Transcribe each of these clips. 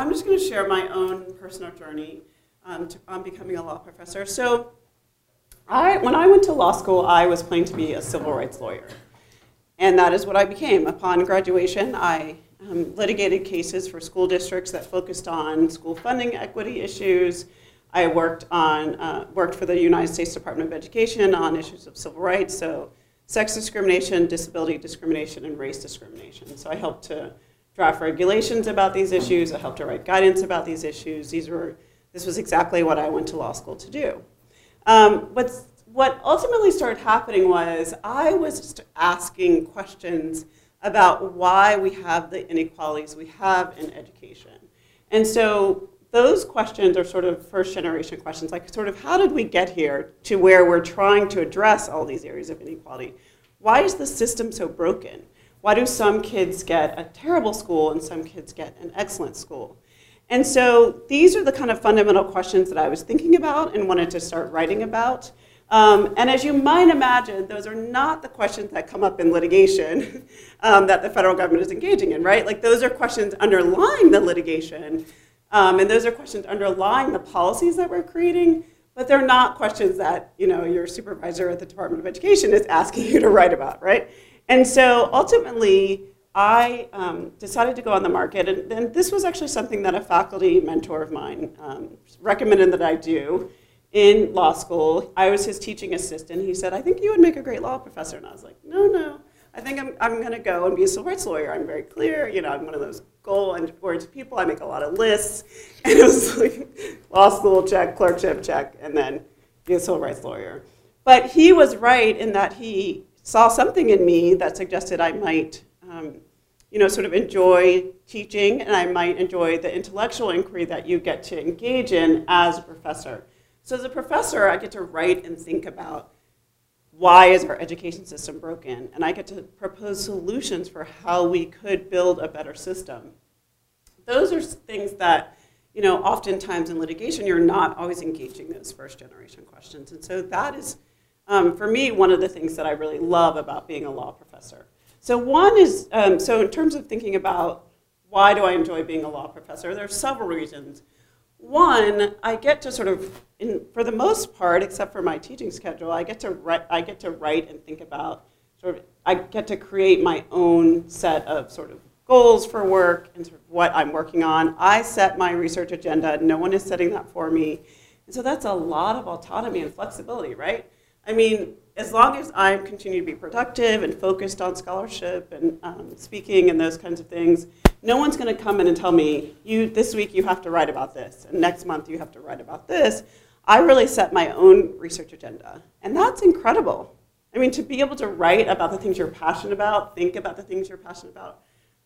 I'm just going to share my own personal journey um, to, on becoming a law professor. So I, when I went to law school, I was planning to be a civil rights lawyer. And that is what I became. Upon graduation, I um, litigated cases for school districts that focused on school funding equity issues. I worked on uh, worked for the United States Department of Education on issues of civil rights, so sex discrimination, disability discrimination, and race discrimination. So I helped to draft regulations about these issues. I helped to write guidance about these issues. These were this was exactly what I went to law school to do. Um, what's, what ultimately started happening was I was asking questions about why we have the inequalities we have in education. And so those questions are sort of first generation questions, like sort of how did we get here to where we're trying to address all these areas of inequality? Why is the system so broken? Why do some kids get a terrible school and some kids get an excellent school? And so these are the kind of fundamental questions that I was thinking about and wanted to start writing about. Um, and as you might imagine, those are not the questions that come up in litigation um, that the federal government is engaging in, right? Like those are questions underlying the litigation, um, and those are questions underlying the policies that we're creating, but they're not questions that you know your supervisor at the Department of Education is asking you to write about, right? And so ultimately, I um, decided to go on the market, and, and, this was actually something that a faculty mentor of mine um, recommended that I do in law school. I was his teaching assistant. He said, I think you would make a great law professor. And I was like, no, no. I think I'm, I'm going to go and be a civil rights lawyer. I'm very clear. You know, I'm one of those goal-oriented people. I make a lot of lists. And it was like law school check, clerkship check, and then be a civil rights lawyer. But he was right in that he saw something in me that suggested I might um, you know, sort of enjoy teaching and I might enjoy the intellectual inquiry that you get to engage in as a professor. So as a professor, I get to write and think about why is our education system broken? And I get to propose solutions for how we could build a better system. Those are things that, you know, oftentimes in litigation, you're not always engaging those first generation questions. And so that is, um, for me, one of the things that I really love about being a law professor. So one is, um, so in terms of thinking about why do I enjoy being a law professor, there are several reasons. One, I get to sort of, in, for the most part, except for my teaching schedule, I get to write, I get to write and think about sort of, I get to create my own set of sort of goals for work and sort of what I'm working on. I set my research agenda. No one is setting that for me. And so that's a lot of autonomy and flexibility, right? I mean, as long as I continue to be productive and focused on scholarship and um, speaking and those kinds of things, no one's going to come in and tell me, you, this week you have to write about this, and next month you have to write about this. I really set my own research agenda. And that's incredible. I mean, to be able to write about the things you're passionate about, think about the things you're passionate about,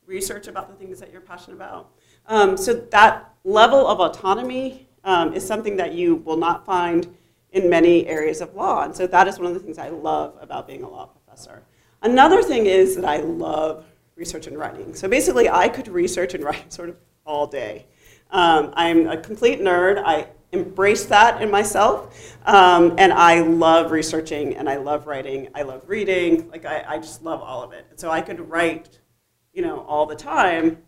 research about the things that you're passionate about. Um, so that level of autonomy um, is something that you will not find in many areas of law. And so that is one of the things I love about being a law professor. Another thing is that I love research and writing. So basically, I could research and write sort of all day. Um, I'm a complete nerd. I embrace that in myself. Um, and I love researching and I love writing. I love reading. Like, I, I just love all of it. And so I could write, you know, all the time.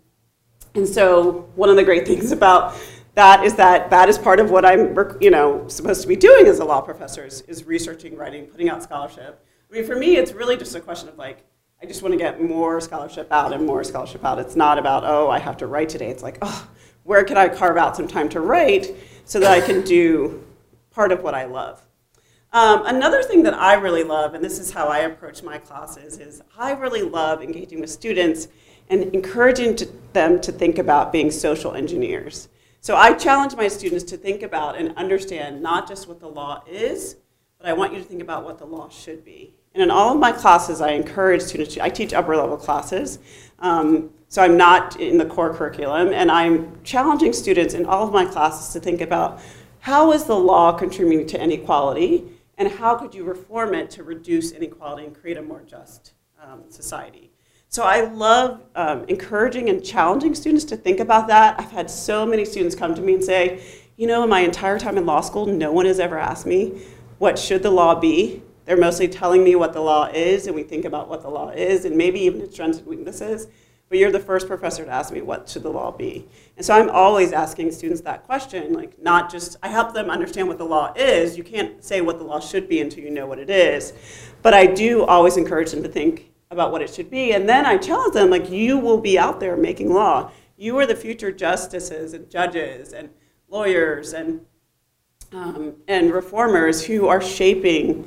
And so one of the great things about that is that that is part of what I'm you know supposed to be doing as a law professor is, is researching, writing, putting out scholarship. I mean, for me, it's really just a question of like, I just want to get more scholarship out and more scholarship out. It's not about oh, I have to write today. It's like oh, where can I carve out some time to write so that I can do part of what I love. Um, another thing that I really love, and this is how I approach my classes, is I really love engaging with students and encouraging to them to think about being social engineers. So I challenge my students to think about and understand not just what the law is, but I want you to think about what the law should be. And in all of my classes, I encourage students to, I teach upper level classes, um, so I'm not in the core curriculum, and I'm challenging students in all of my classes to think about how is the law contributing to inequality, and how could you reform it to reduce inequality and create a more just um, society. So I love um, encouraging and challenging students to think about that. I've had so many students come to me and say, you know, in my entire time in law school, no one has ever asked me, what should the law be? They're mostly telling me what the law is, and we think about what the law is, and maybe even its strengths and weaknesses. but you're the first professor to ask me what should the law be. And so I'm always asking students that question, like not just, I help them understand what the law is. You can't say what the law should be until you know what it is. But I do always encourage them to think about what it should be. And then I challenge them, like, you will be out there making law. You are the future justices and judges and lawyers and, um, and reformers who are shaping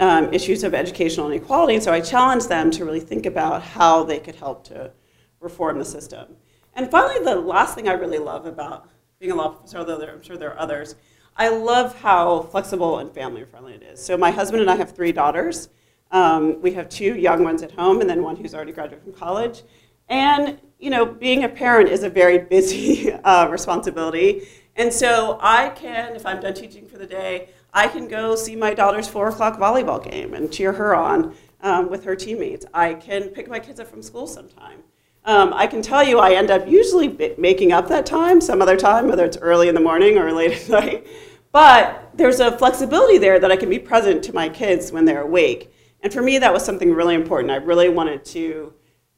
um, issues of educational inequality. And so I challenge them to really think about how they could help to reform the system. And finally, the last thing I really love about being a law professor, although there, I'm sure there are others, I love how flexible and family friendly it is. So my husband and I have three daughters. Um, we have two young ones at home and then one who's already graduated from college. And, you know, being a parent is a very busy uh, responsibility. And so I can, if I'm done teaching for the day, I can go see my daughter's four o'clock volleyball game and cheer her on um, with her teammates. I can pick my kids up from school sometime. Um, I can tell you I end up usually making up that time some other time, whether it's early in the morning or late at night. But there's a flexibility there that I can be present to my kids when they're awake. And for me, that was something really important. I really wanted to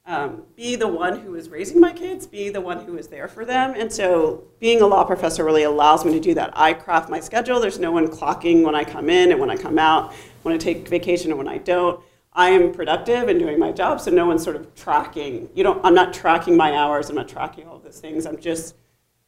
um, be the one who was raising my kids, be the one who was there for them. And so being a law professor really allows me to do that. I craft my schedule. There's no one clocking when I come in and when I come out, when I take vacation and when I don't. I am productive and doing my job, so no one's sort of tracking. You don't, I'm not tracking my hours, I'm not tracking all of those things. I'm just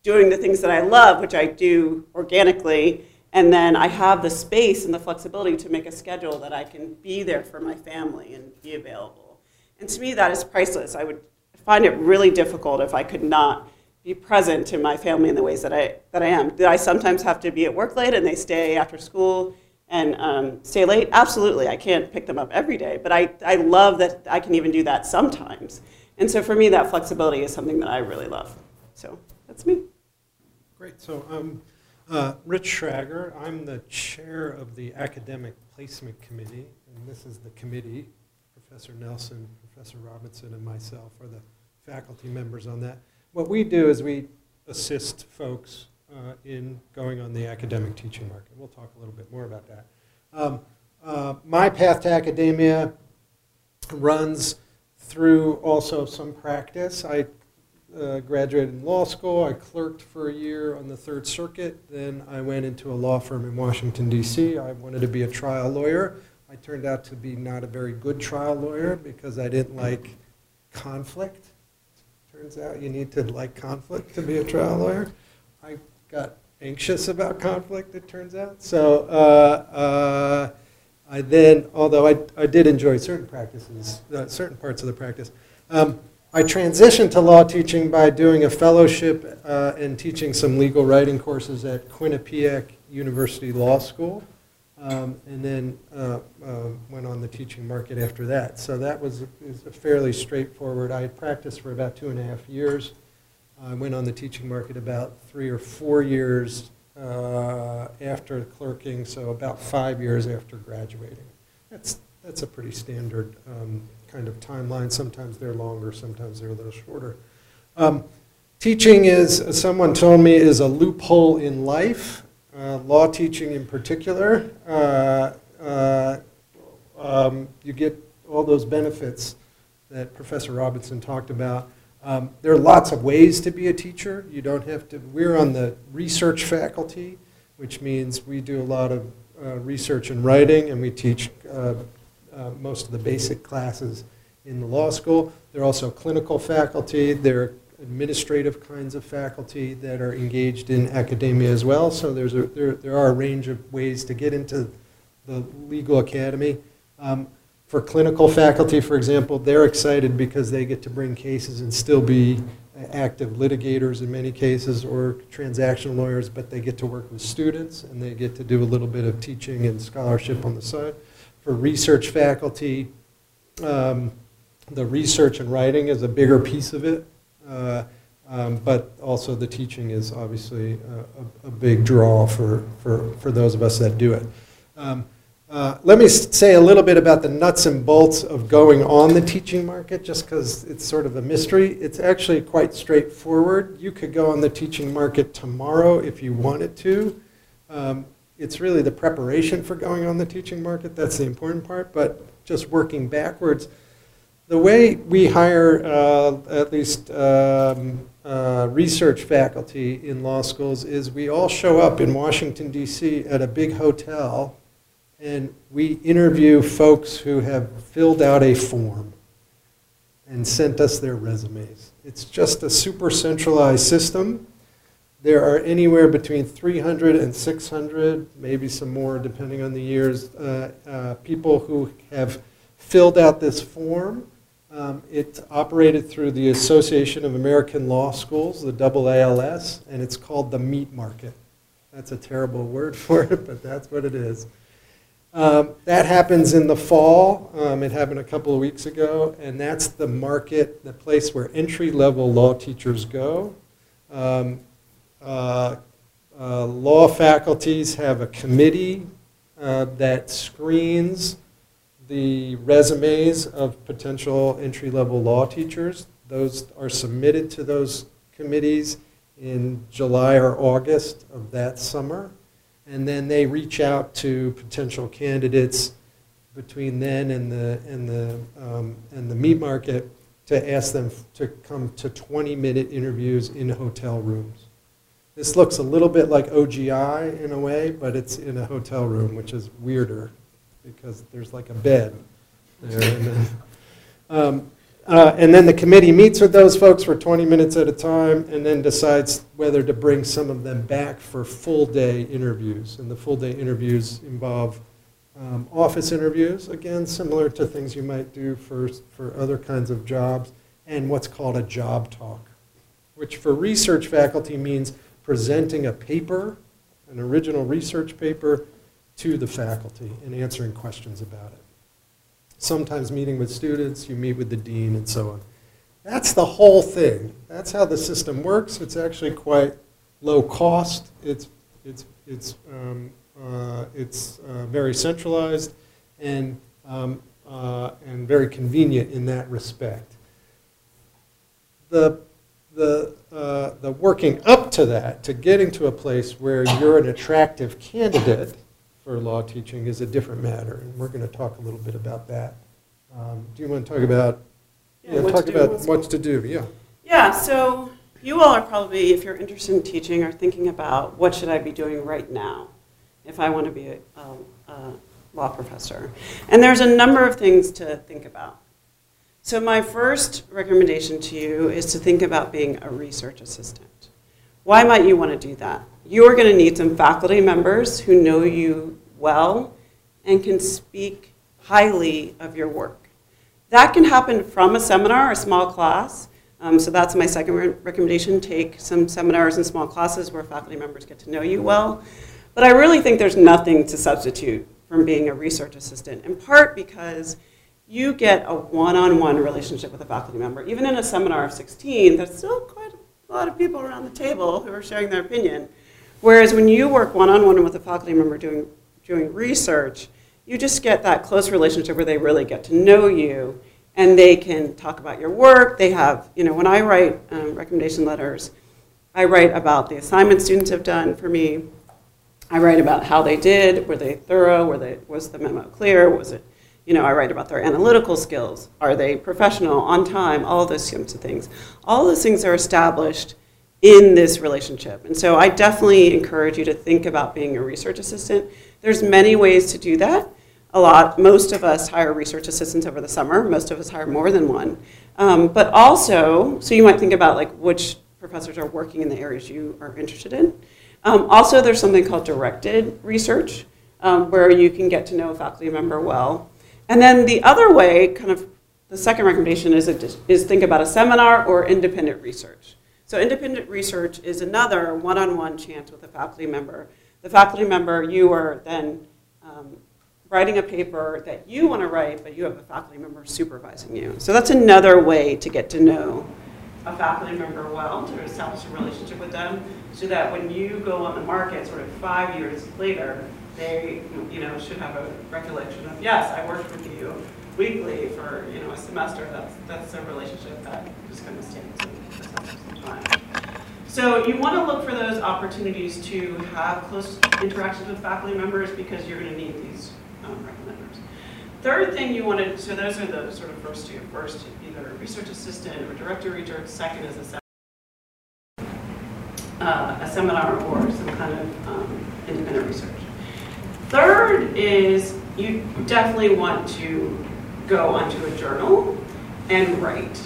doing the things that I love, which I do organically, and then I have the space and the flexibility to make a schedule that I can be there for my family and be available. And to me, that is priceless. I would find it really difficult if I could not be present to my family in the ways that I, that I am. Did I sometimes have to be at work late and they stay after school and um, stay late? Absolutely. I can't pick them up every day, but I, I love that I can even do that sometimes. And so for me, that flexibility is something that I really love. So that's me. Great. So um, uh, Rich Schragger, I'm the chair of the Academic Placement Committee, and this is the committee. Professor Nelson, Professor Robinson, and myself are the faculty members on that. What we do is we assist folks uh, in going on the academic teaching market. We'll talk a little bit more about that. Um, uh, my path to academia runs through also some practice. I uh, graduated in law school. I clerked for a year on the Third Circuit. Then I went into a law firm in Washington, D.C. I wanted to be a trial lawyer. I turned out to be not a very good trial lawyer because I didn't like conflict. Turns out you need to like conflict to be a trial lawyer. I got anxious about conflict, it turns out. So uh, uh, I then, although I, I did enjoy certain practices, uh, certain parts of the practice, um, I transitioned to law teaching by doing a fellowship uh, and teaching some legal writing courses at Quinnipiac University Law School, um, and then uh, uh, went on the teaching market after that. So that was, was fairly straightforward. I had practiced for about two and a half years. I went on the teaching market about three or four years uh, after clerking, so about five years after graduating. That's, that's a pretty standard um, kind of timeline. Sometimes they're longer, sometimes they're a little shorter. Um, teaching is, as someone told me, is a loophole in life, uh, law teaching in particular. Uh, uh, um, you get all those benefits that Professor Robinson talked about. Um, there are lots of ways to be a teacher. You don't have to, we're on the research faculty, which means we do a lot of uh, research and writing, and we teach uh, uh, most of the basic classes in the law school. There are also clinical faculty. There are administrative kinds of faculty that are engaged in academia as well. So there's a, there, there are a range of ways to get into the legal academy. Um, for clinical faculty, for example, they're excited because they get to bring cases and still be active litigators in many cases or transactional lawyers, but they get to work with students and they get to do a little bit of teaching and scholarship on the side. For research faculty, um, the research and writing is a bigger piece of it, uh, um, but also the teaching is obviously a, a, a, big draw for, for, for those of us that do it. Um, uh, let me say a little bit about the nuts and bolts of going on the teaching market, just because it's sort of a mystery. It's actually quite straightforward. You could go on the teaching market tomorrow if you wanted to. Um, it's really the preparation for going on the teaching market that's the important part, but just working backwards. the way we hire uh, at least um, uh, research faculty in law schools is we all show up in Washington, D.C. at a big hotel and we interview folks who have filled out a form and sent us their resumes. It's just a super centralized system. There are anywhere between 300 and 600, maybe some more depending on the years, uh, uh, people who have filled out this form. Um, it's operated through the Association of American Law Schools, the AALS, and it's called the meat market. That's a terrible word for it, but that's what it is. Um, that happens in the fall. Um, it happened a couple of weeks ago, and that's the market, the place where entry level law teachers go. Um, uh, uh, law faculties have a committee uh, that screens the resumes of potential entry level law teachers. Those are submitted to those committees in July or August of that summer and then they reach out to potential candidates between then and the and the um, and the meat market to ask them to come to 20-minute interviews in hotel rooms. This looks a little bit like OGI in a way, but it's in a hotel room, which is weirder because there's like a bed there. And then, um, uh, and then the committee meets with those folks for 20 minutes at a time and then decides whether to bring some of them back for full day interviews. And the full day interviews involve um, office interviews, again, similar to things you might do for, for other kinds of jobs, and what's called a job talk, which for research faculty means presenting a paper, an original research paper, to the faculty and answering questions about it sometimes meeting with students, you meet with the dean, and so on. That's the whole thing. That's how the system works. It's actually quite low cost. It's, it's, it's, um, uh, it's uh, very centralized and, um, uh, and very convenient in that respect. The, the, uh, the working up to that, to getting to a place where you're an attractive candidate, for law teaching is a different matter, and we're going to talk a little bit about that. Um, do you want to talk about, Yeah, yeah, what talk to do about what to do, yeah. Yeah, so you all are probably, if you're interested in teaching, are thinking about what should I be doing right now if I want to be a, a, a law professor. And there's a number of things to think about. So my first recommendation to you is to think about being a research assistant. Why might you want to do that? You are going to need some faculty members who know you well and can speak highly of your work. That can happen from a seminar, a small class. Um, so that's my second re- recommendation. Take some seminars and small classes where faculty members get to know you well. But I really think there's nothing to substitute from being a research assistant, in part because you get a one-on-one relationship with a faculty member. Even in a seminar of 16, there's still quite a lot of people around the table who are sharing their opinion. Whereas when you work one-on-one with a faculty member doing, doing research, you just get that close relationship where they really get to know you and they can talk about your work. They have, you know, when I write um, recommendation letters, I write about the assignments students have done for me. I write about how they did. Were they thorough? Were they, was the memo clear? Was it, you know, I write about their analytical skills. Are they professional, on time? All those kinds of things. All those things are established in this relationship. And so I definitely encourage you to think about being a research assistant. There's many ways to do that a lot. Most of us hire research assistants over the summer. Most of us hire more than one. Um, but also, so you might think about like which professors are working in the areas you are interested in. Um, also, there's something called directed research, um, where you can get to know a faculty member well. And then the other way, kind of the second recommendation is, a, is think about a seminar or independent research. So independent research is another one-on-one chance with a faculty member. The faculty member, you are then um, writing a paper that you want to write, but you have a faculty member supervising you. So that's another way to get to know a faculty member well, to establish a relationship with them, so that when you go on the market, sort of five years later, they, you know, should have a recollection of, yes, I worked with you weekly for, you know, a semester. That's, that's a relationship that is going to stay some, time. So you want to look for those opportunities to have close interactions with faculty members because you're going to need these um, recommenders. Third thing you want to, so those are the sort of first two. First, either a research assistant or director research. Second is a, uh, a seminar or some kind of um, independent research. Third is you definitely want to go onto a journal and write,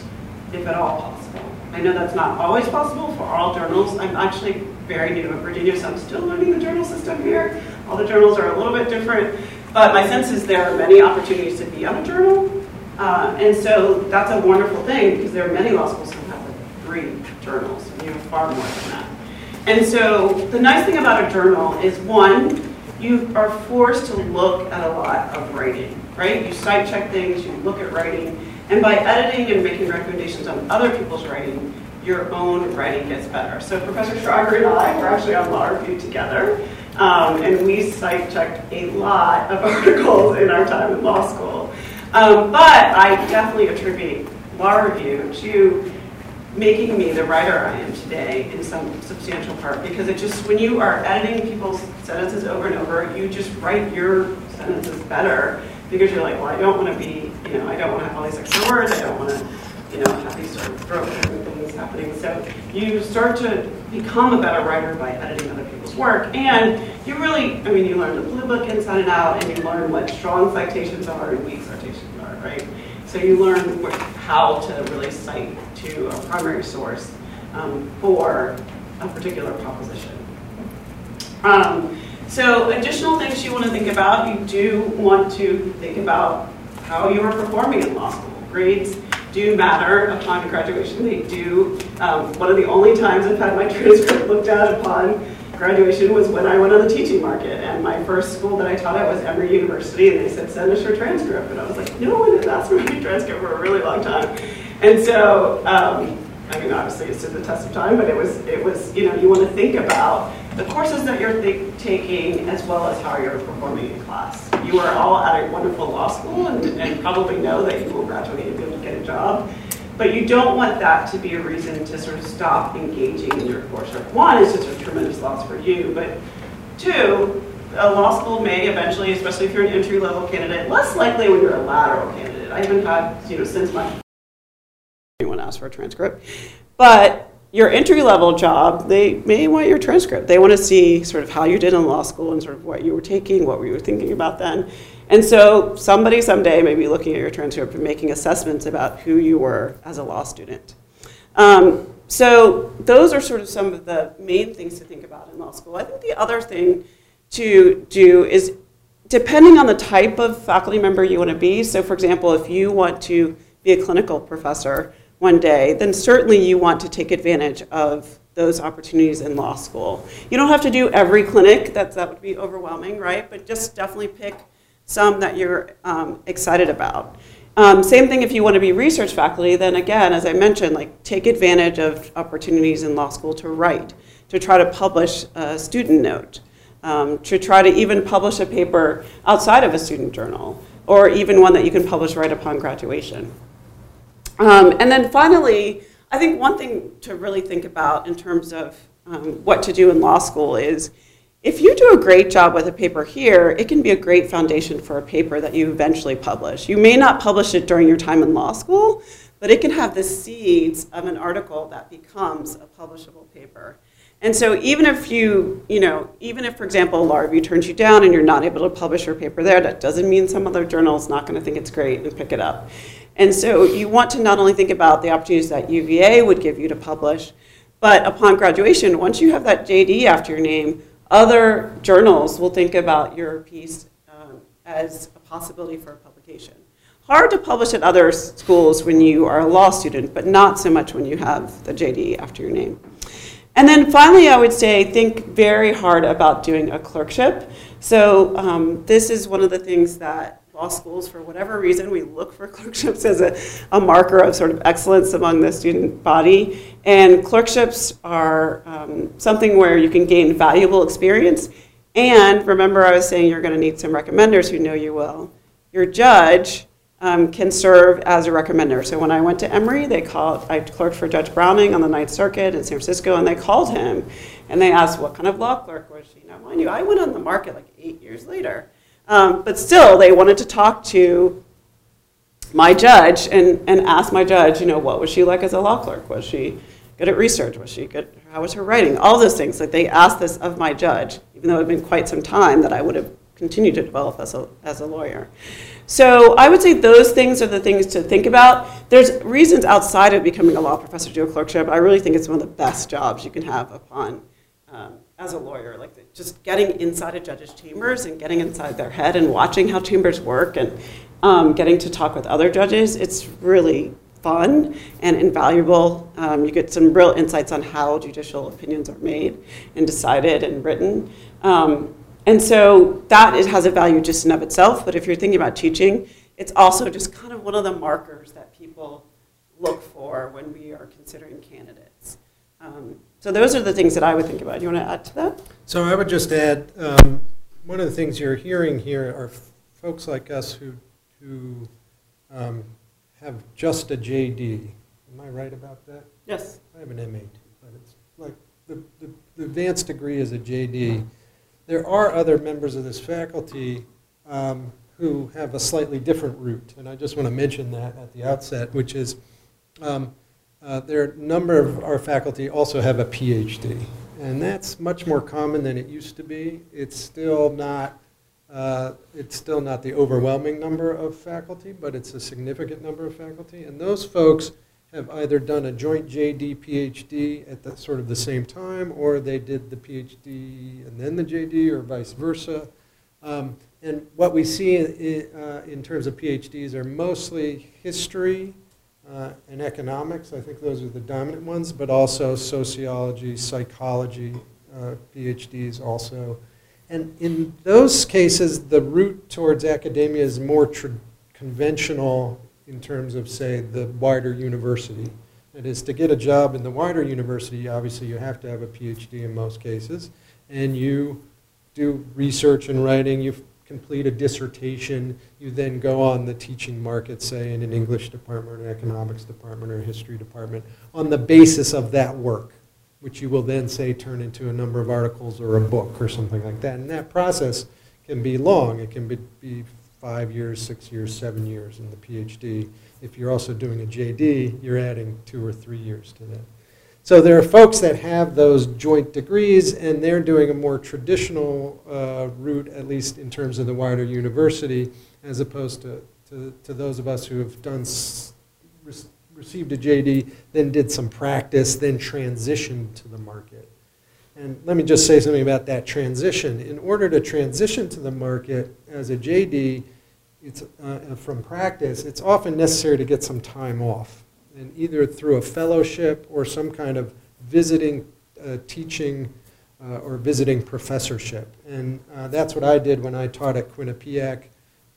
if at all possible. I know that's not always possible for all journals. I'm actually very new at Virginia, so I'm still learning the journal system here. All the journals are a little bit different, but my sense is there are many opportunities to be on a journal. Uh, and so that's a wonderful thing because there are many law schools who have like three journals, and you have far more than that. And so the nice thing about a journal is one, you are forced to look at a lot of writing, right? You cite check things, you look at writing, and by editing and making recommendations on other people's writing, your own writing gets better. So Professor Schragger and I were actually on law review together, um, and we cite checked a lot of articles in our time in law school. Um, but I definitely attribute law review to making me the writer I am today in some substantial part because it just when you are editing people's sentences over and over, you just write your sentences better because you're like, well, I don't want to be, you know, I don't want to have all these extra words, I don't want to, you know, have these sort of broken things happening. So you start to become a better writer by editing other people's work, and you really, I mean, you learn the blue book inside and out, and you learn what strong citations are and weak citations are, right? So you learn how to really cite to a primary source um, for a particular proposition. Um, so additional things you want to think about, you do want to think about how you are performing in law school. Grades do matter upon graduation. They do. Um, one of the only times I've had my transcript looked at upon graduation was when I went on the teaching market. And my first school that I taught at was Emory University, and they said, send us your transcript. And I was like, no one has asked for my transcript for a really long time. And so, um, I mean, obviously it stood the test of time, but it was, it was, you know, you want to think about the courses that you're th- taking as well as how you're performing in class. You are all at a wonderful law school and, and probably know that you will graduate and be able to get a job. But you don't want that to be a reason to sort of stop engaging in your coursework. One, it's just a tremendous loss for you, but two, a law school may eventually, especially if you're an entry level candidate, less likely when you're a lateral candidate. I haven't had, you know, since my anyone ask for a transcript, but your entry level job, they may want your transcript. They want to see sort of how you did in law school and sort of what you were taking, what you were thinking about then. And so somebody someday may be looking at your transcript and making assessments about who you were as a law student. Um, so those are sort of some of the main things to think about in law school. I think the other thing to do is depending on the type of faculty member you want to be. So for example, if you want to be a clinical professor one day, then certainly you want to take advantage of those opportunities in law school. You don't have to do every clinic, that, that would be overwhelming, right? But just definitely pick some that you're um, excited about. Um, same thing if you want to be research faculty, then again, as I mentioned, like take advantage of opportunities in law school to write, to try to publish a student note, um, to try to even publish a paper outside of a student journal, or even one that you can publish right upon graduation. Um, and then finally, I think one thing to really think about in terms of um, what to do in law school is if you do a great job with a paper here, it can be a great foundation for a paper that you eventually publish. You may not publish it during your time in law school, but it can have the seeds of an article that becomes a publishable paper. And so even if you, you know, even if, for example, law review turns you down and you're not able to publish your paper there, that doesn't mean some other journal is not going to think it's great and pick it up. And so you want to not only think about the opportunities that UVA would give you to publish, but upon graduation, once you have that JD after your name, other journals will think about your piece um, as a possibility for publication. Hard to publish at other schools when you are a law student, but not so much when you have the JD after your name. And then finally, I would say think very hard about doing a clerkship. So um, this is one of the things that law schools, for whatever reason, we look for clerkships as a, a marker of sort of excellence among the student body. And clerkships are um, something where you can gain valuable experience. And remember, I was saying you're going to need some recommenders who know you well. Your judge um, can serve as a recommender. So when I went to Emory, they called, I clerked for Judge Browning on the Ninth Circuit in San Francisco, and they called him and they asked, what kind of law clerk was she? Now, mind you, I went on the market like eight years later. Um, but still, they wanted to talk to my judge and, and ask my judge, you know, what was she like as a law clerk? Was she good at research? Was she good? How was her writing? All those things. Like they asked this of my judge, even though it had been quite some time that I would have continued to develop as a, as a lawyer. So I would say those things are the things to think about. There's reasons outside of becoming a law professor to do a clerkship. I really think it's one of the best jobs you can have upon um, as a lawyer, like just getting inside a judge's chambers and getting inside their head and watching how chambers work and um, getting to talk with other judges. It's really fun and invaluable. Um, you get some real insights on how judicial opinions are made and decided and written. Um, and so that it has a value just in of itself, but if you're thinking about teaching, it's also just kind of one of the markers that people look for when we are considering candidates. So those are the things that I would think about. Do you want to add to that? So I would just add, um, one of the things you're hearing here are folks like us who, who um, have just a JD. Am I right about that? Yes. I have an MA too, but it's like, the, the, the advanced degree is a JD. There are other members of this faculty um, who have a slightly different route, and I just want to mention that at the outset, which is, um, uh, there are a number of our faculty also have a PhD, and that's much more common than it used to be. It's still not, uh, it's still not the overwhelming number of faculty, but it's a significant number of faculty, and those folks have either done a joint JD PhD at the, sort of the same time, or they did the PhD and then the JD, or vice versa. Um, and what we see in, uh, in terms of PhDs are mostly history uh, and economics. I think those are the dominant ones, but also sociology, psychology, uh, PhDs also. And in those cases, the route towards academia is more conventional in terms of, say, the wider university. It is to get a job in the wider university, obviously you have to have a PhD in most cases, and you do research and writing, you complete a dissertation, you then go on the teaching market, say in an English department, an economics department, or a history department, on the basis of that work, which you will then say turn into a number of articles or a book or something like that. And that process can be long. It can be, be five years, six years, seven years in the PhD. If you're also doing a JD, you're adding two or three years to that. So there are folks that have those joint degrees, and they're doing a more traditional uh, route, at least in terms of the wider university, as opposed to, to, to those of us who have done received a JD, then did some practice, then transitioned to the market. And let me just say something about that transition. In order to transition to the market as a JD, it's, uh, from practice, it's often necessary to get some time off. And either through a fellowship or some kind of visiting, uh, teaching, uh, or visiting professorship. And uh, that's what I did when I taught at Quinnipiac,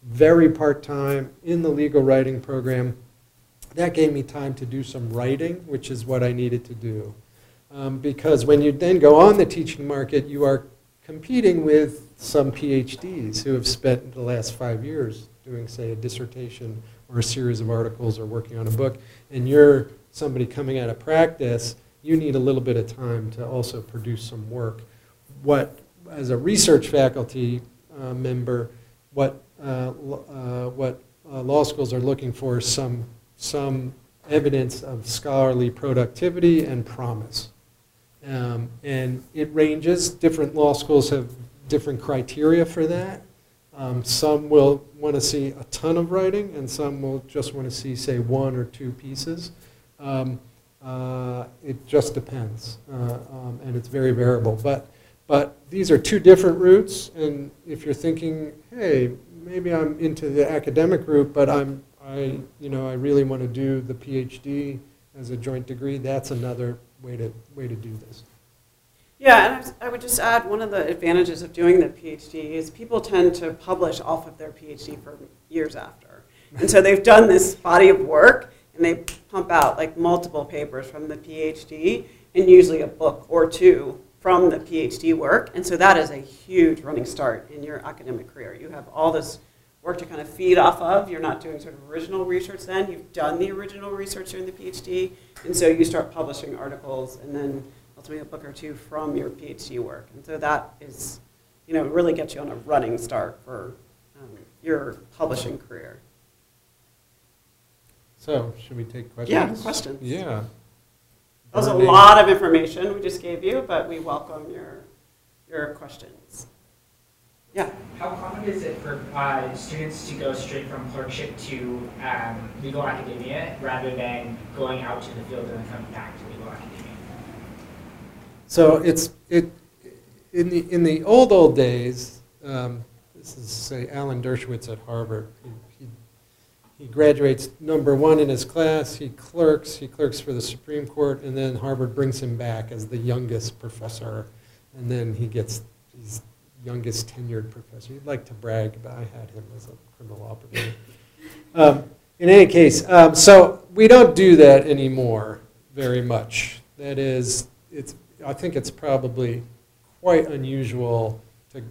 very part-time in the legal writing program. That gave me time to do some writing, which is what I needed to do. Um, because when you then go on the teaching market, you are competing with some PhDs who have spent the last five years doing, say, a dissertation or a series of articles or working on a book, and you're somebody coming out of practice, you need a little bit of time to also produce some work. What, as a research faculty uh, member, what, uh, uh, what uh, law schools are looking for is some, some evidence of scholarly productivity and promise. Um, and it ranges. Different law schools have different criteria for that. Um, some will want to see a ton of writing, and some will just want to see, say, one or two pieces. Um, uh, it just depends, uh, um, and it's very variable. But, but these are two different routes, and if you're thinking, hey, maybe I'm into the academic route, but I'm, I, you know, I really want to do the PhD as a joint degree, that's another way to, way to do this. Yeah, and I would just add, one of the advantages of doing the PhD is people tend to publish off of their PhD for years after. And so they've done this body of work, and they pump out like multiple papers from the PhD, and usually a book or two from the PhD work. And so that is a huge running start in your academic career. You have all this work to kind of feed off of. You're not doing sort of original research then. You've done the original research during the PhD, and so you start publishing articles, and then ultimately a book or two from your PhD work. And so that is, you know, really gets you on a running start for um, your publishing career. So, should we take questions? Yeah, questions. Yeah. That was a lot of information we just gave you, but we welcome your, your questions. Yeah, How common is it for uh, students to go straight from clerkship to um, legal academia rather than going out to the field and then coming back to legal academia? So it's, it, in the, in the old, old days, um, this is, say, Alan Dershowitz at Harvard. He, he, he graduates number one in his class, he clerks, he clerks for the Supreme Court, and then Harvard brings him back as the youngest professor. And then he gets, he's youngest tenured professor. He'd like to brag, but I had him as a criminal law professor. Um, in any case, um, so we don't do that anymore very much. That is, it's, I think it's probably quite unusual to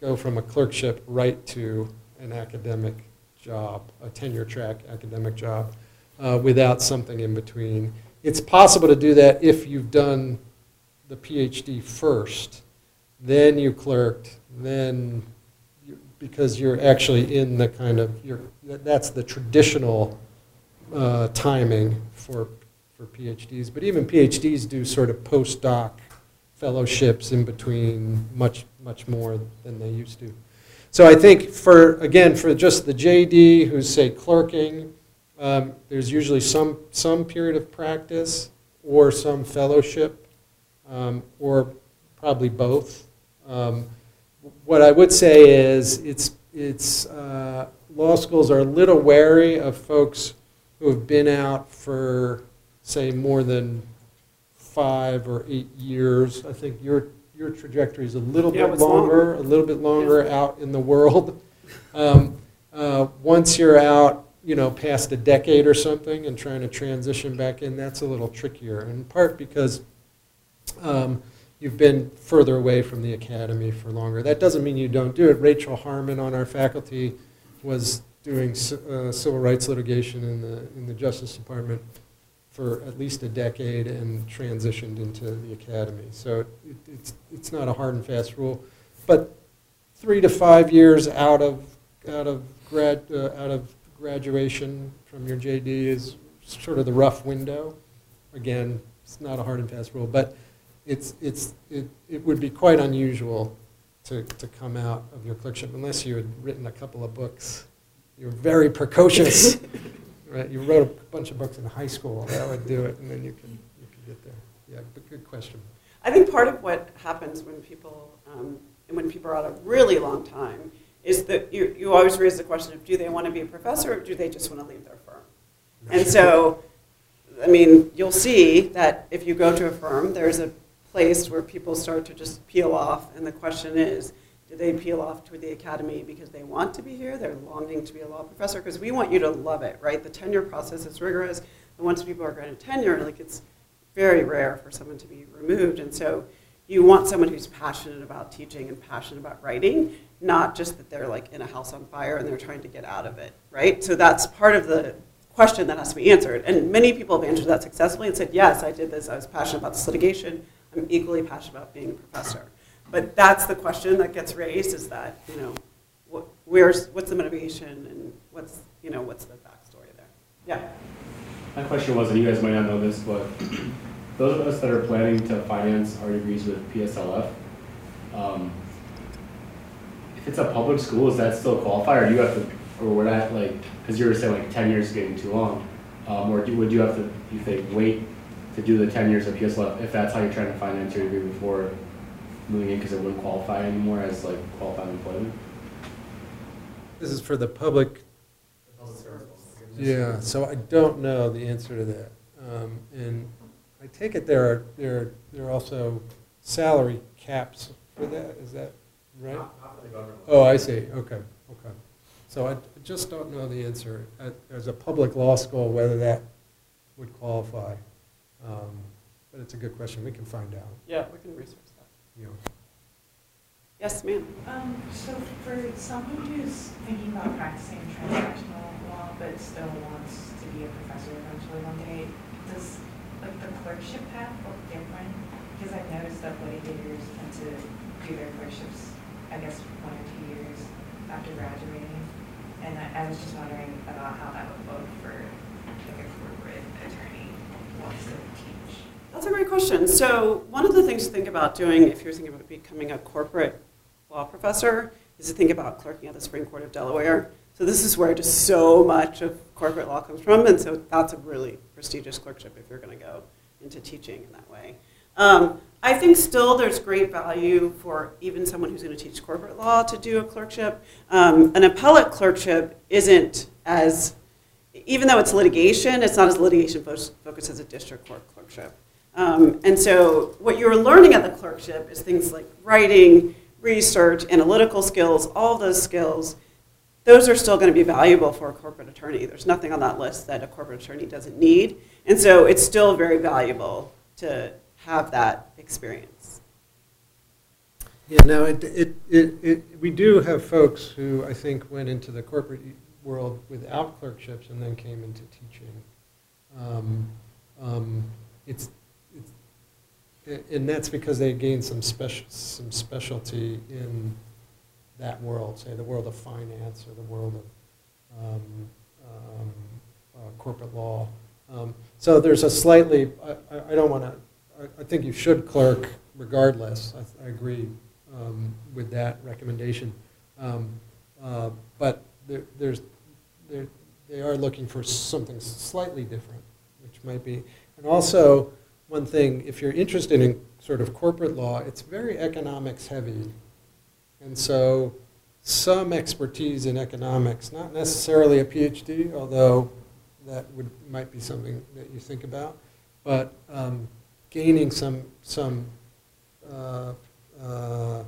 go from a clerkship right to an academic job, a tenure track academic job, uh, without something in between. It's possible to do that if you've done the PhD first, then you clerked, then, you- because you're actually in the kind of, that's the traditional uh, timing for, for PhDs. But even PhDs do sort of postdoc fellowships in between, much, much more than they used to. So I think for, again, for just the JD who's, say, clerking, um, there's usually some, some period of practice or some fellowship, um, or probably both. Um, What I would say is, it's, it's, uh, law schools are a little wary of folks who have been out for, say, more than five or eight years. I think your, your trajectory is a little Yeah, bit longer, a little bit longer out in the world. Um, uh, Once you're out, you know, past a decade or something and trying to transition back in, that's a little trickier, in part because um, you've been further away from the academy for longer. That doesn't mean you don't do it. Rachel Harmon on our faculty was doing uh, civil rights litigation in the, in the Justice Department for at least a decade and transitioned into the academy. So it, it's, it's not a hard and fast rule. But three to five years out of, out of grad, uh, out of graduation from your JD is sort of the rough window. Again, it's not a hard and fast rule, but it's, it's, it, it would be quite unusual to, to come out of your clerkship unless you had written a couple of books. You're very precocious, right? You wrote a bunch of books in high school, that would do it, and then you could, you could get there. Yeah, but good question. I think part of what happens when people, um, and when people are out a really long time, is that you, you always raise the question of do they want to be a professor or do they just want to leave their firm? And so, I mean, you'll see that if you go to a firm, there's a place where people start to just peel off, and the question is, do they peel off to the academy because they want to be here, they're longing to be a law professor? Because we want you to love it, right? The tenure process is rigorous, and once people are granted tenure, like it's very rare for someone to be removed, and so you want someone who's passionate about teaching and passionate about writing, not just that they're like in a house on fire and they're trying to get out of it, right? So that's part of the question that has to be answered. And many people have answered that successfully and said, yes, I did this, I was passionate about this litigation, I'm equally passionate about being a professor. But that's the question that gets raised is that, you know, where's, what's the motivation and what's, you know, what's the backstory there? Yeah. My question was, and you guys might not know this, but those of us that are planning to finance our degrees with PSLF, um, if it's a public school, is that still qualify, or do you have to, or would that like, because you were saying like ten years is getting too long, um, or do, would you have to, you think, wait to do the ten years of PSLF if that's how you're trying to finance your degree before moving in, because it wouldn't qualify anymore as like qualified employment? This is for the public Yeah, so I don't know the answer to that. Um, And I take it there are, there are, there are also salary caps for that, is that right? Oh, I see, okay, okay. So I just don't know the answer. Uh, As a public law school, whether that would qualify. Um, But it's a good question, we can find out, Yeah, we can research that. you know. Yes, ma'am. Um, so for someone who's thinking about practicing transactional law but still wants to be a professor eventually one day, does like the clerkship path look different? Because I've noticed that litigators tend to do their clerkships, I guess, one or two years after graduating. And I, I was just wondering about how that would look for like a corporate attorney who wants to teach. That's a great question. So one of the things to think about doing if you're thinking about becoming a corporate law professor is to think about clerking at the Supreme Court of Delaware. So this is where just so much of corporate law comes from, and so that's a really prestigious clerkship if you're going to go into teaching in that way. Um, I think still there's great value for even someone who's going to teach corporate law to do a clerkship. Um, an appellate clerkship isn't as, even though it's litigation, it's not as litigation focused as a district court clerkship. Um, and so what you're learning at the clerkship is things like writing, research, analytical skills, all those skills. Those are still going to be valuable for a corporate attorney. There's nothing on that list that a corporate attorney doesn't need. And so it's still very valuable to have that experience. Yeah, no, it, it, it, it, we do have folks who I think went into the corporate world without clerkships and then came into teaching. Um, um, it's, and that's because they gained some special, some specialty in that world, say the world of finance or the world of um, um, uh, corporate law. Um, so there's a slightly, I, I- don't want to, I, I think you should clerk regardless. I, I agree um, with that recommendation. Um, uh, but there, there's, there, they are looking for something slightly different, which might be, and also one thing, if you're interested in sort of corporate law, it's very economics heavy. And so some expertise in economics, not necessarily a PhD, although that would, might be something that you think about, but um, gaining some, some uh, uh,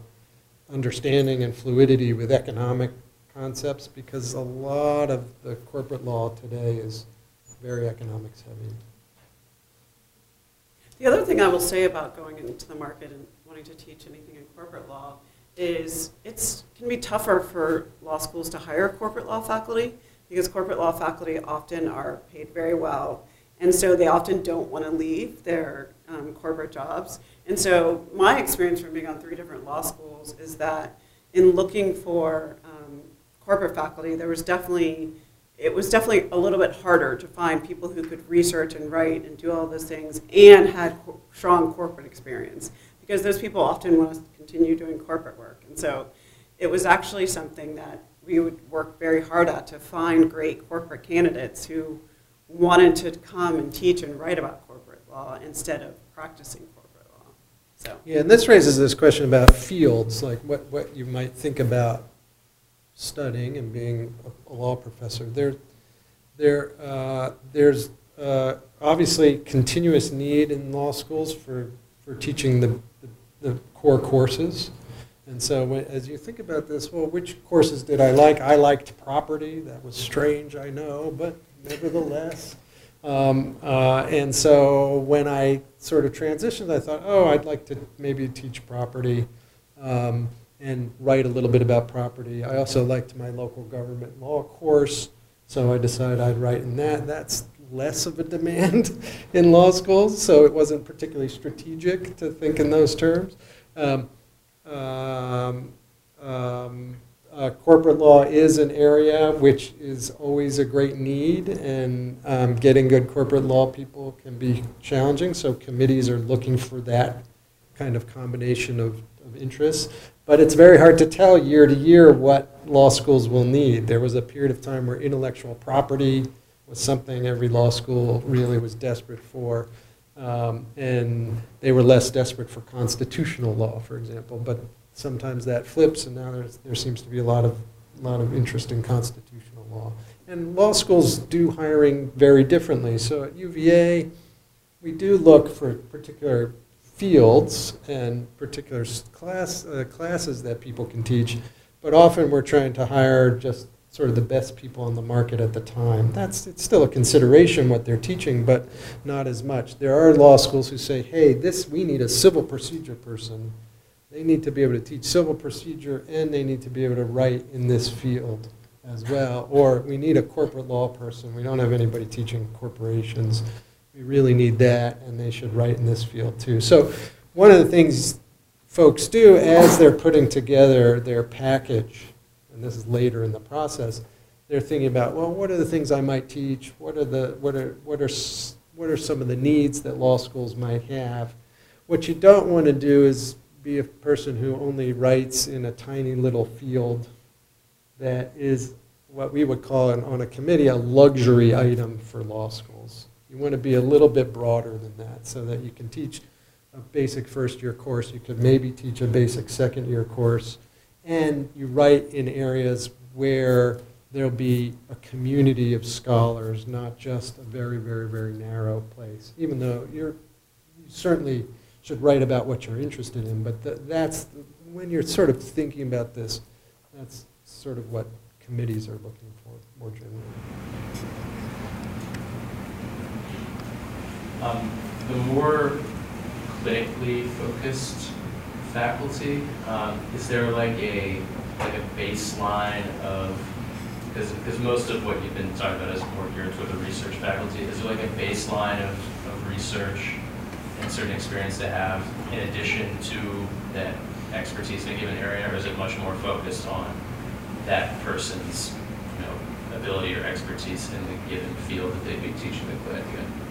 understanding and fluidity with economic concepts, because a lot of the corporate law today is very economics heavy. The other thing I will say about going into the market and wanting to teach anything in corporate law is it can be tougher for law schools to hire corporate law faculty because corporate law faculty often are paid very well, and so they often don't want to leave their um, corporate jobs. And so my experience from being on three different law schools is that in looking for um, corporate faculty, there was definitely it was definitely a little bit harder to find people who could research and write and do all those things and had co- strong corporate experience because those people often want to continue doing corporate work. And so it was actually something that we would work very hard at to find great corporate candidates who wanted to come and teach and write about corporate law instead of practicing corporate law. So Yeah, and this raises this question about fields, like what, what you might think about studying and being a, law professor. There, there, uh, there's uh, obviously continuous need in law schools for, for teaching the, the, the core courses. And so when, as you think about this, well, which courses did I like? I liked property. That was strange, I know, but nevertheless. Um, uh, and so when I sort of transitioned, I thought, oh, I'd like to maybe teach property um, and write a little bit about property. I also liked my local government law course, so I decided I'd write in that. That's less of a demand in law schools, so it wasn't particularly strategic to think in those terms. Um, um, um, uh, corporate law is an area which is always a great need, and um, getting good corporate law people can be challenging. So committees are looking for that kind of combination of, of interests. But it's very hard to tell year to year what law schools will need. There was a period of time where intellectual property was something every law school really was desperate for. Um, and they were less desperate for constitutional law, for example. But sometimes that flips, and now there seems to be a lot of, lot of interest in constitutional law. And law schools do hiring very differently. So at UVA, we do look for particular fields and particular class, uh, classes that people can teach, but often we're trying to hire just sort of the best people on the market at the time. That's it's still a consideration what they're teaching, but not as much. There are law schools who say, "Hey, this we need a civil procedure person. They need to be able to teach civil procedure and they need to be able to write in this field as well. Or we need a corporate law person. We don't have anybody teaching corporations. We really need that, and they should write in this field too. So, one of the things folks do as they're putting together their package and this is later in the process, they're thinking about, well, what are the things I might teach? What are the, what are, what are, what are some of the needs that law schools might have? What you don't want to do is be a person who only writes in a tiny little field that is what we would call an- on a committee a luxury item for law schools. You want to be a little bit broader than that so that you can teach a basic first-year course, you could maybe teach a basic second-year course, and you write in areas where there'll be a community of scholars, not just a very, very, very narrow place, even though you're, you certainly should write about what you're interested in, but tha- that's, when you're sort of thinking about this, that's sort of what committees are looking for, more generally. Um, The more clinically focused faculty, um, is there like a, like a baseline of, because, most of what you've been talking about is more geared toward the research faculty, is there like a baseline of, of research and certain experience to have in addition to that expertise in a given area, or is it much more focused on that person's, you know, ability or expertise in the given field that they'd be teaching the clinic in?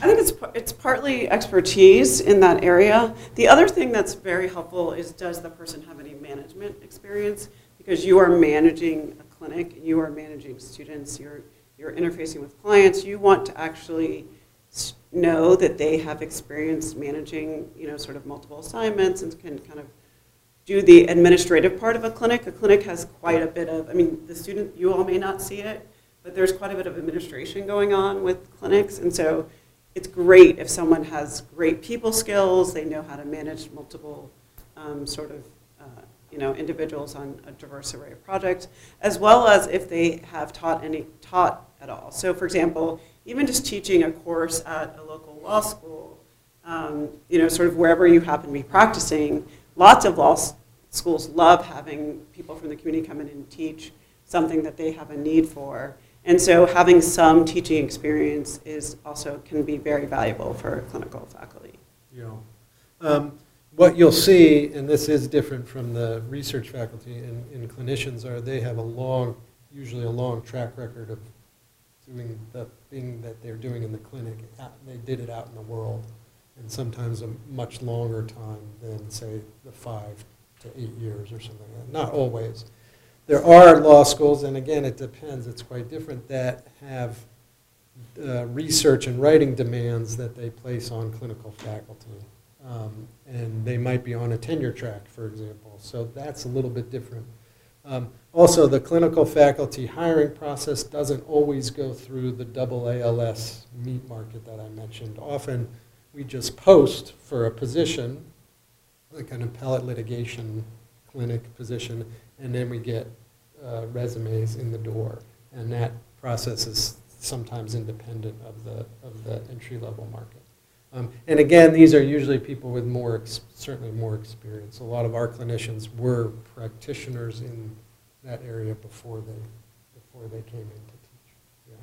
I think it's, it's partly expertise in that area. The other thing that's very helpful is does the person have any management experience? Because you are managing a clinic, you are managing students, you're, you're interfacing with clients. You want to actually know that they have experience managing, you know, sort of multiple assignments and can kind of do the administrative part of a clinic. A clinic has quite a bit of, I mean, the student, you all may not see it, but there's quite a bit of administration going on with clinics. And so it's great if someone has great people skills, they know how to manage multiple um, sort of, uh, you know, individuals on a diverse array of projects, as well as if they have taught any, taught at all. So for example, even just teaching a course at a local law school, um, you know, sort of wherever you happen to be practicing, lots of law schools love having people from the community come in and teach something that they have a need for. And so having some teaching experience is also, can be very valuable for clinical faculty. know. Um, What you'll see, and this is different from the research faculty and and clinicians, are they have a long, usually a long track record of doing the thing that they're doing in the clinic. They did it out in the world, and sometimes a much longer time than, say, the five to eight years or something like that. Not always. There are law schools, and again, it depends, it's quite different, that have uh, research and writing demands that they place on clinical faculty. Um, And they might be on a tenure track, for example, so that's a little bit different. Um, Also, the clinical faculty hiring process doesn't always go through the double ALS meat market that I mentioned. Often, we just post for a position, like an appellate litigation clinic position, and then we get uh, resumes in the door. And that process is sometimes independent of the, of the entry-level market. Um, And again, these are usually people with more, certainly more experience. A lot of our clinicians were practitioners in that area before they, before they came in to teach. Yeah.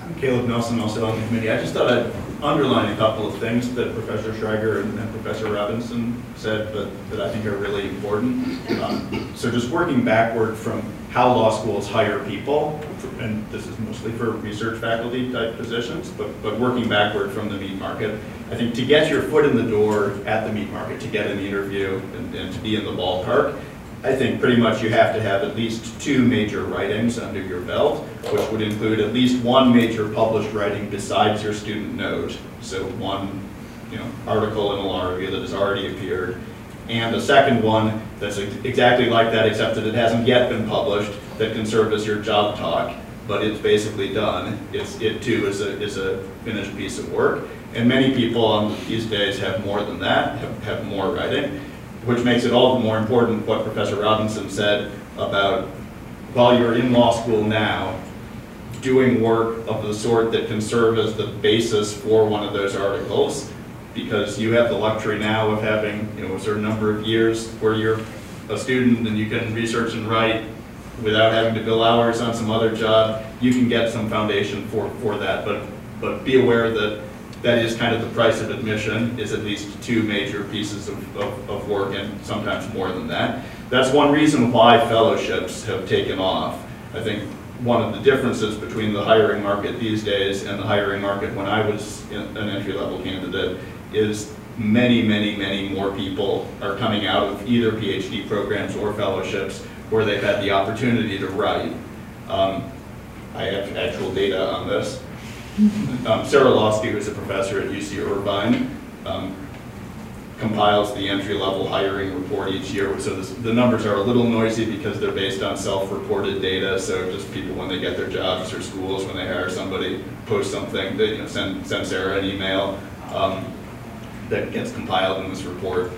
I'm Caleb Nelson, also on the committee. I just thought I'd underline a couple of things that Professor Schragger and and Professor Robinson said, but that I think are really important. Um, So just working backward from how law schools hire people, and this is mostly for research faculty type positions, but, but working backward from the meat market. I think to get your foot in the door at the meat market, to get an interview and, and to be in the ballpark, I think pretty much you have to have at least two major writings under your belt, which would include at least one major published writing besides your student note. So one, you know, article in a law review that has already appeared, and a second one that's exactly like that, except that it hasn't yet been published, that can serve as your job talk, but it's basically done. It's, it too is a, is a finished piece of work. And many people on these days have more than that, have, have more writing which makes it all the more important what Professor Robinson said about while you're in law school now, doing work of the sort that can serve as the basis for one of those articles, because you have the luxury now of having, you know, a certain number of years where you're a student and you can research and write without having to bill hours on some other job, you can get some foundation for, for that, but, but be aware that that is kind of the price of admission, is at least two major pieces of, of, of work and sometimes more than that. That's one reason why fellowships have taken off. I think one of the differences between the hiring market these days and the hiring market when I was an entry-level candidate is many, many, many more people are coming out of either PhD programs or fellowships where they've had the opportunity to write. Um, I have actual data on this. Um, Sarah Lawsky, who's a professor at UC Irvine, um, compiles the entry-level hiring report each year. So this, the numbers are a little noisy because they're based on self-reported data. So just people when they get their jobs or schools when they hire somebody post something, they you know send send Sarah an email um, that gets compiled in this report.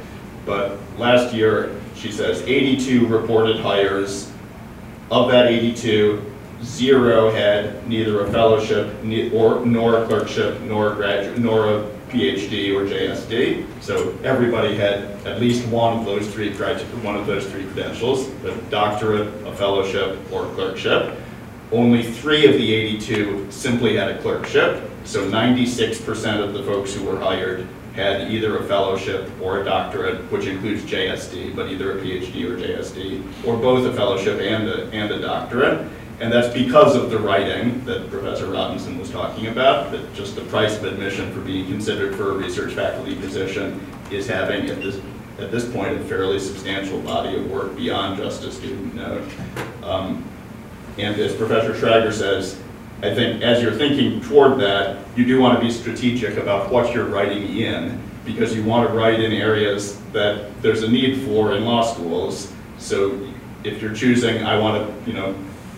But last year, she says 82 reported hires. Of that 82, zero had neither a fellowship ne- or nor a clerkship nor a graduate nor a PhD or JSD. So everybody had at least one of those three one of those three credentials: a doctorate, a fellowship, or a clerkship. Only three of the 82 simply had a clerkship. So 96% of the folks who were hired had either a fellowship or a doctorate, which includes JSD, but either a PhD or JSD, or both a fellowship and a, and a doctorate. And that's because of the writing that Professor Robinson was talking about, that just the price of admission for being considered for a research faculty position is having at this, at this point a fairly substantial body of work beyond just a student note. Um, and as Professor Schragger says, I think as you're thinking toward that, you do want to be strategic about what you're writing in, because you want to write in areas that there's a need for in law schools. So if you're choosing, I want to, you know,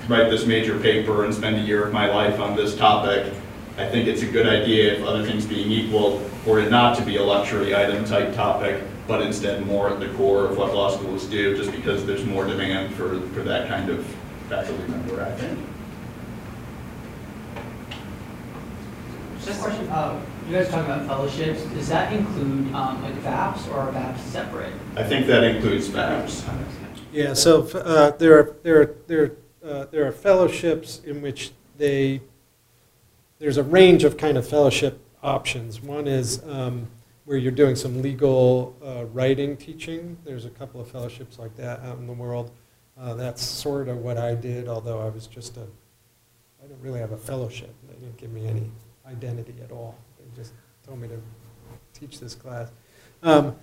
write this major paper and spend a year of my life on this topic, I think it's a good idea, if other things being equal, for it not to be a luxury item type topic, but instead more at the core of what law schools do, just because there's more demand for, for that kind of faculty member, I think. Just a question, uh, you guys talking about fellowships, does that include, um, like VAPs or are VAPs separate? I think that includes VAPs. Yeah, so uh, there are, there are, there are, uh, there are fellowships in which they, there's a range of kind of fellowship options. One is um, where you're doing some legal uh, writing teaching. There's a couple of fellowships like that out in the world. Uh, That's sort of what I did, although I was just a, I didn't really have a fellowship. They didn't give me any identity at all. They just told me to teach this class. Um,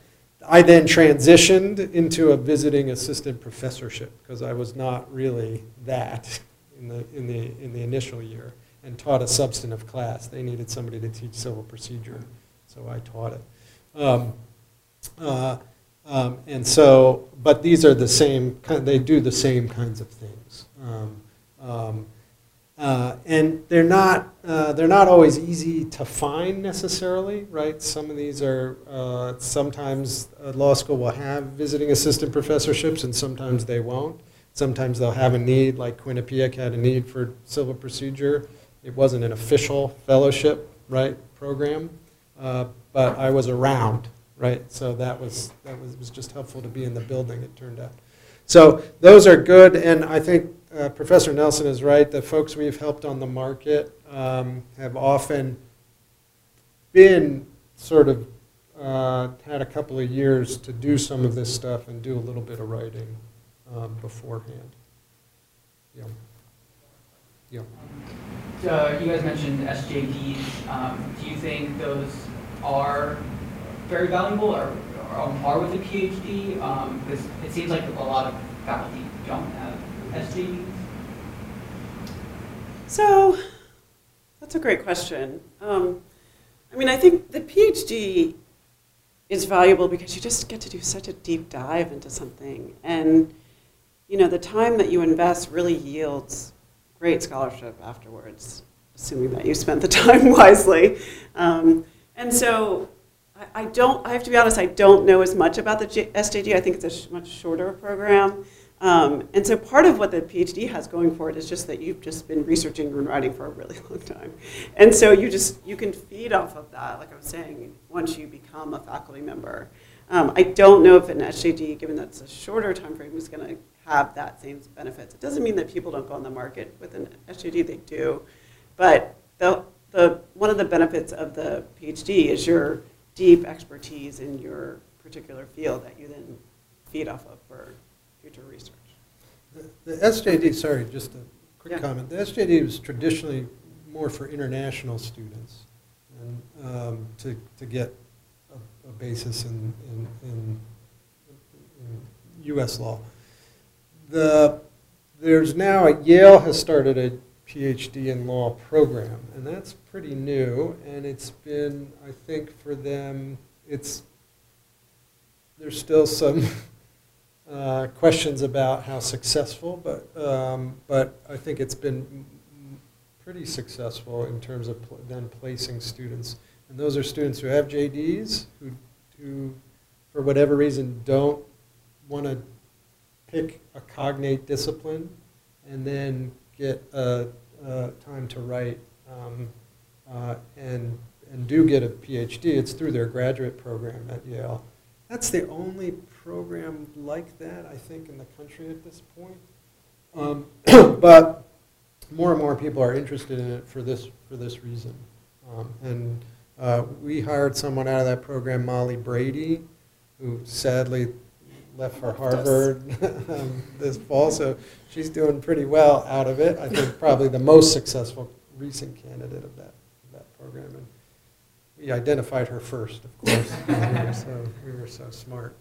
I then transitioned into a visiting assistant professorship because I was not really that in the, in the, in the initial year and taught a substantive class. They needed somebody to teach civil procedure, so I taught it. Um, uh, um, and so, but these are the same, kind they do the same kinds of things. Um, um, uh, and they're not, uh, they're not always easy to find necessarily, right? Some of these are, uh, sometimes a law school will have visiting assistant professorships and sometimes they won't. Sometimes they'll have a need, like Quinnipiac had a need for civil procedure. It wasn't an official fellowship, right, program, uh, but I was around, right? So that was, that was, was just helpful to be in the building, it turned out. So those are good, and I think uh, Professor Nelson is right. The folks we've helped on the market um, have often been sort of uh, had a couple of years to do some of this stuff and do a little bit of writing um, beforehand. Yeah. Yeah. Uh, you guys mentioned SJDs, um, do you think those are very valuable or, or on par with a PhD? Um, because it seems like a lot of faculty don't have So, that's a great question. Um, I mean, I think the PhD is valuable because you just get to do such a deep dive into something. And, you know, the time that you invest really yields great scholarship afterwards, assuming that you spent the time wisely. Um, and so, I, don't, I have to be honest, I don't know as much about the SJD. I think it's a sh- much shorter program. Um, and so part of what the PhD has going for it is just that you've just been researching and writing for a really long time. And so you just, you can feed off of that, like I was saying, once you become a faculty member. Um, I don't know if an SJD, given that it's a shorter time frame, is going to have that same benefits. It doesn't mean that people don't go on the market with an SJD, they do. But the, the, one of the benefits of the PhD is your deep expertise in your particular field that you then feed off of for future research. The- The SJD, sorry, just a quick Yeah. comment. The SJD was traditionally more for international students and um, to, to get a, a basis in, in, in, in US law. The, there's now, Yale has started a PhD in law program, and that's pretty new, and it's been, I think for them, it's, there's still some uh, questions about how successful, but, um, but I think it's been pretty successful in terms of pl- then placing students. And those are students who have JDs, who, who, for whatever reason, don't want to pick a cognate discipline and then get a, a time to write um, uh, and, and do get a PhD. It's through their graduate program at Yale. That's the only program like that, I think, in the country at this point. Um, but more and more people are interested in it for this, for this reason. Um, and uh, we hired someone out of that program, Molly Brady, who sadly left for Harvard um, this fall. So she's doing pretty well out of it. I think probably the most successful recent candidate of that, of that program. And we identified her first, of course. we, were so, we were so smart.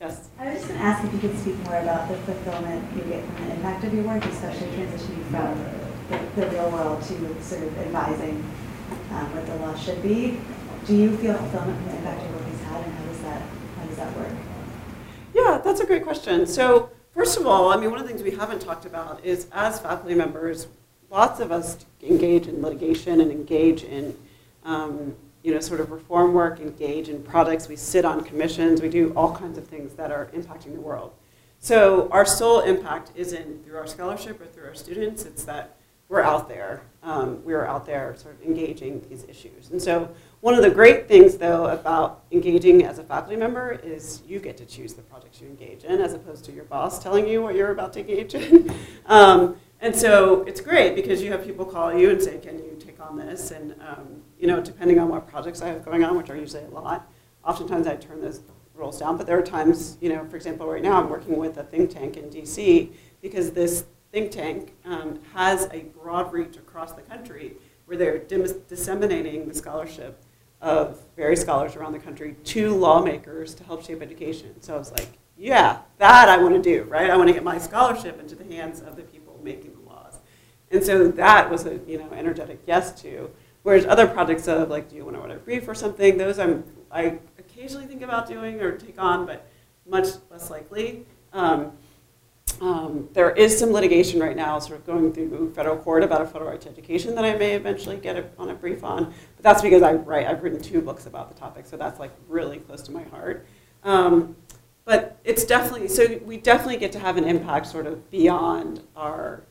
Yes. I was just going to ask if you could speak more about the fulfillment you get from the impact of your work, especially transitioning from the, the real world to sort of advising um, what the law should be. Do you feel fulfillment from the impact your work has had, and how does that how does that work? Yeah, that's a great question. So, first of all, I mean, one of the things we haven't talked about is as faculty members, lots of us engage in litigation and engage in, um, you know, sort of reform work, engage in projects. We sit on commissions. We do all kinds of things that are impacting the world. So, our sole impact isn't through our scholarship or through our students. It's that we're out there. Um, we are out there sort of engaging these issues. And so, one of the great things, though, about engaging as a faculty member is you get to choose the projects you engage in, as opposed to your boss telling you what you're about to engage in. um, and so it's great because you have people call you and say, "Can you take on this?" And um, you know, depending on what projects I have going on, which are usually a lot, oftentimes I turn those roles down. But there are times, you know, for example, right now I'm working with a think tank in D.C. because this think tank um, has a broad reach across the country where they're dis- disseminating the scholarship of various scholars around the country to lawmakers to help shape education. So I was like, yeah, that I want to do, right? I want to get my scholarship into the hands of the people. And so that was a you know energetic yes to. Whereas other projects of like, do you want to write a brief or something? Those I'm I occasionally think about doing or take on, but much less likely. Um, um, there is some litigation right now, sort of going through federal court about a federal right to education that I may eventually get a, on a brief on. But that's because I write. I've written two books about the topic, so that's like really close to my heart. Um, but it's definitely so we definitely get to have an impact sort of beyond our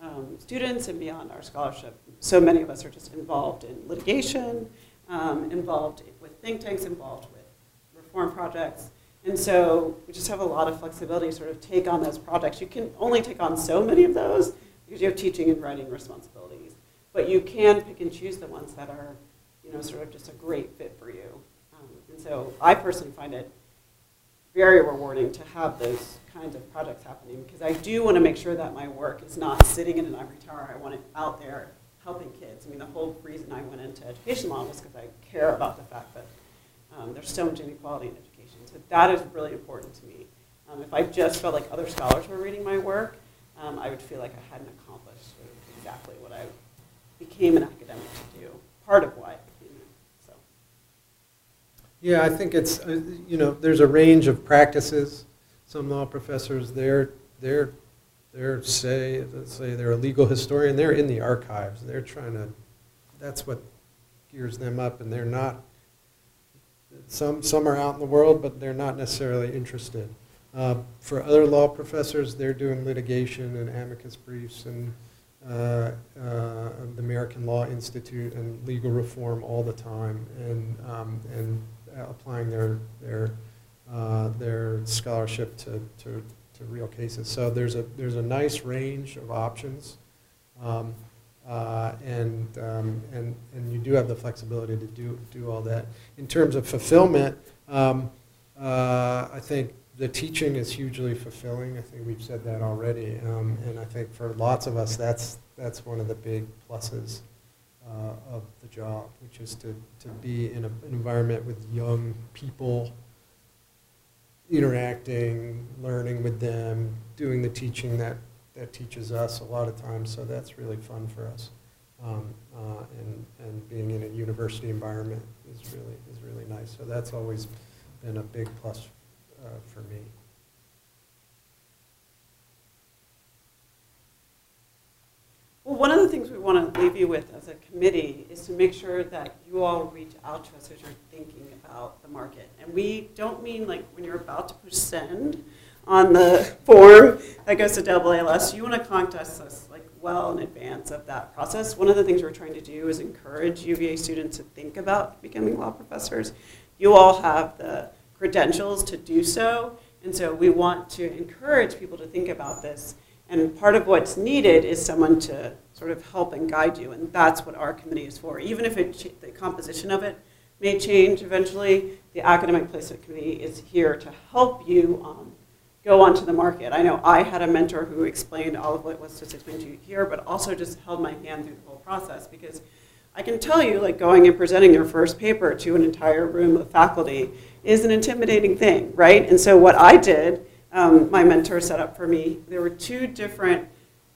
um, students and beyond our scholarship. So many of us are just involved in litigation, um, involved with think tanks, involved with reform projects. And so we just have a lot of flexibility to sort of take on those projects. You can only take on so many of those because you have teaching and writing responsibilities. But you can pick and choose the ones that are, you know, sort of just a great fit for you. Um, and so I personally find it very rewarding to have those kinds of projects happening because I do want to make sure that my work is not sitting in an ivory tower. I want it out there helping kids. I mean, the whole reason I went into education law was because I care about the fact that um, there's so much inequality in education. So that is really important to me. Um, if I just felt like other scholars were reading my work, um, I would feel like I hadn't accomplished sort of exactly what I became an academic to do. Part of why I became. So. Yeah, I think it's, uh, you know, there's a range of practices. Some law professors, they're, they're, they're say, let's say they're a legal historian, they're in the archives. They're trying to, that's what gears them up, and they're not, some, some are out in the world, but they're not necessarily interested. Uh, For other law professors, they're doing litigation and amicus briefs and uh, uh, the American Law Institute and legal reform all the time, and, um, and applying their, their, uh, their scholarship to, to, to real cases. So there's a, there's a nice range of options. Um, Uh, And, um, and, and you do have the flexibility to do, do all that. In terms of fulfillment, um, uh, I think the teaching is hugely fulfilling. I think we've said that already. Um, And I think for lots of us, that's, that's one of the big pluses uh, of the job, which is to, to be in a- an environment with young people, interacting, learning with them, doing the teaching that, that teaches us a lot of times, so that's really fun for us. Um, uh, And, and being in a university environment is really, is really nice, so that's always been a big plus uh, for me. Well, one of the things we want to leave you with as a committee is to make sure that you all reach out to us as you're thinking about the market. And we don't mean like when you're about to push send on the form that goes to AALS, you want to contact us like well in advance of that process. One of the things we're trying to do is encourage UVA students to think about becoming law professors. You all have the credentials to do so, and so we want to encourage people to think about this and part of what's needed is someone to sort of help and guide you, and that's what our committee is for. Even if it, the composition of it may change eventually, the academic placement committee is here to help you um, go onto the market. I know I had a mentor who explained all of what was just explained to you here, but also just held my hand through the whole process because I can tell you, like going and presenting your first paper to an entire room of faculty is an intimidating thing, right? And so what I did um, my mentor set up for me. There were two different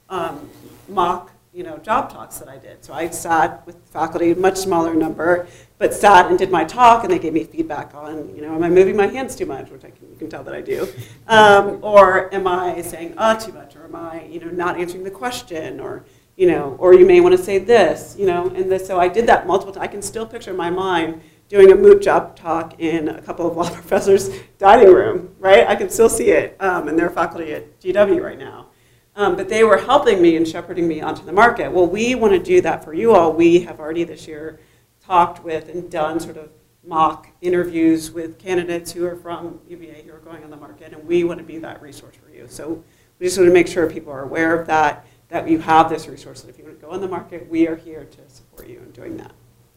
um, mock, you know, job talks that I did. So I sat with faculty, a much smaller number, but sat and did my talk, and they gave me feedback on, you know, am I moving my hands too much, which I can, you can tell that I do, um, or am I saying uh too much, or am I, you know, not answering the question, or you know, or you may want to say this, you know, and so I did that multiple times. I can still picture in my mind doing a moot job talk in a couple of law professors' dining room, right? I can still see it, um, and they're faculty at GW right now. Um, but they were helping me and shepherding me onto the market. Well, we want to do that for you all. We have already this year talked with and done sort of mock interviews with candidates who are from UVA who are going on the market, and we want to be that resource for you. So we just want to make sure people are aware of that, that you have this resource, that if you want to go on the market, we are here to support you in doing that.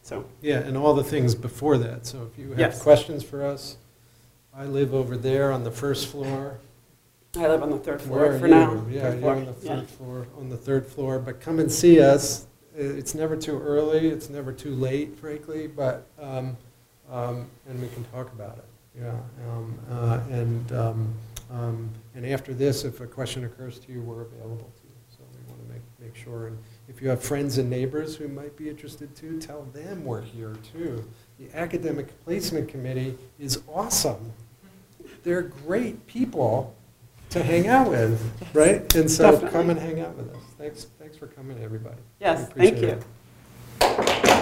So, Yeah, and all the things before that, so if you have Yes. questions for us, I live over there on the first floor. I live on the third floor for you? now. Yeah, floor, on the yeah. third floor, on the third floor, but come and see us. It's never too early, it's never too late, frankly, but, um, um, and we can talk about it, yeah. um, uh, And, um, um, and after this, if a question occurs to you, we're available to you. So we want to make, make sure, and if you have friends and neighbors who might be interested too, tell them we're here too. The Academic Placement Committee is awesome. They're great people to hang out with, right? And so Definitely. come and hang out with us. Thanks, thanks for coming, everybody. Yes, thank you. it.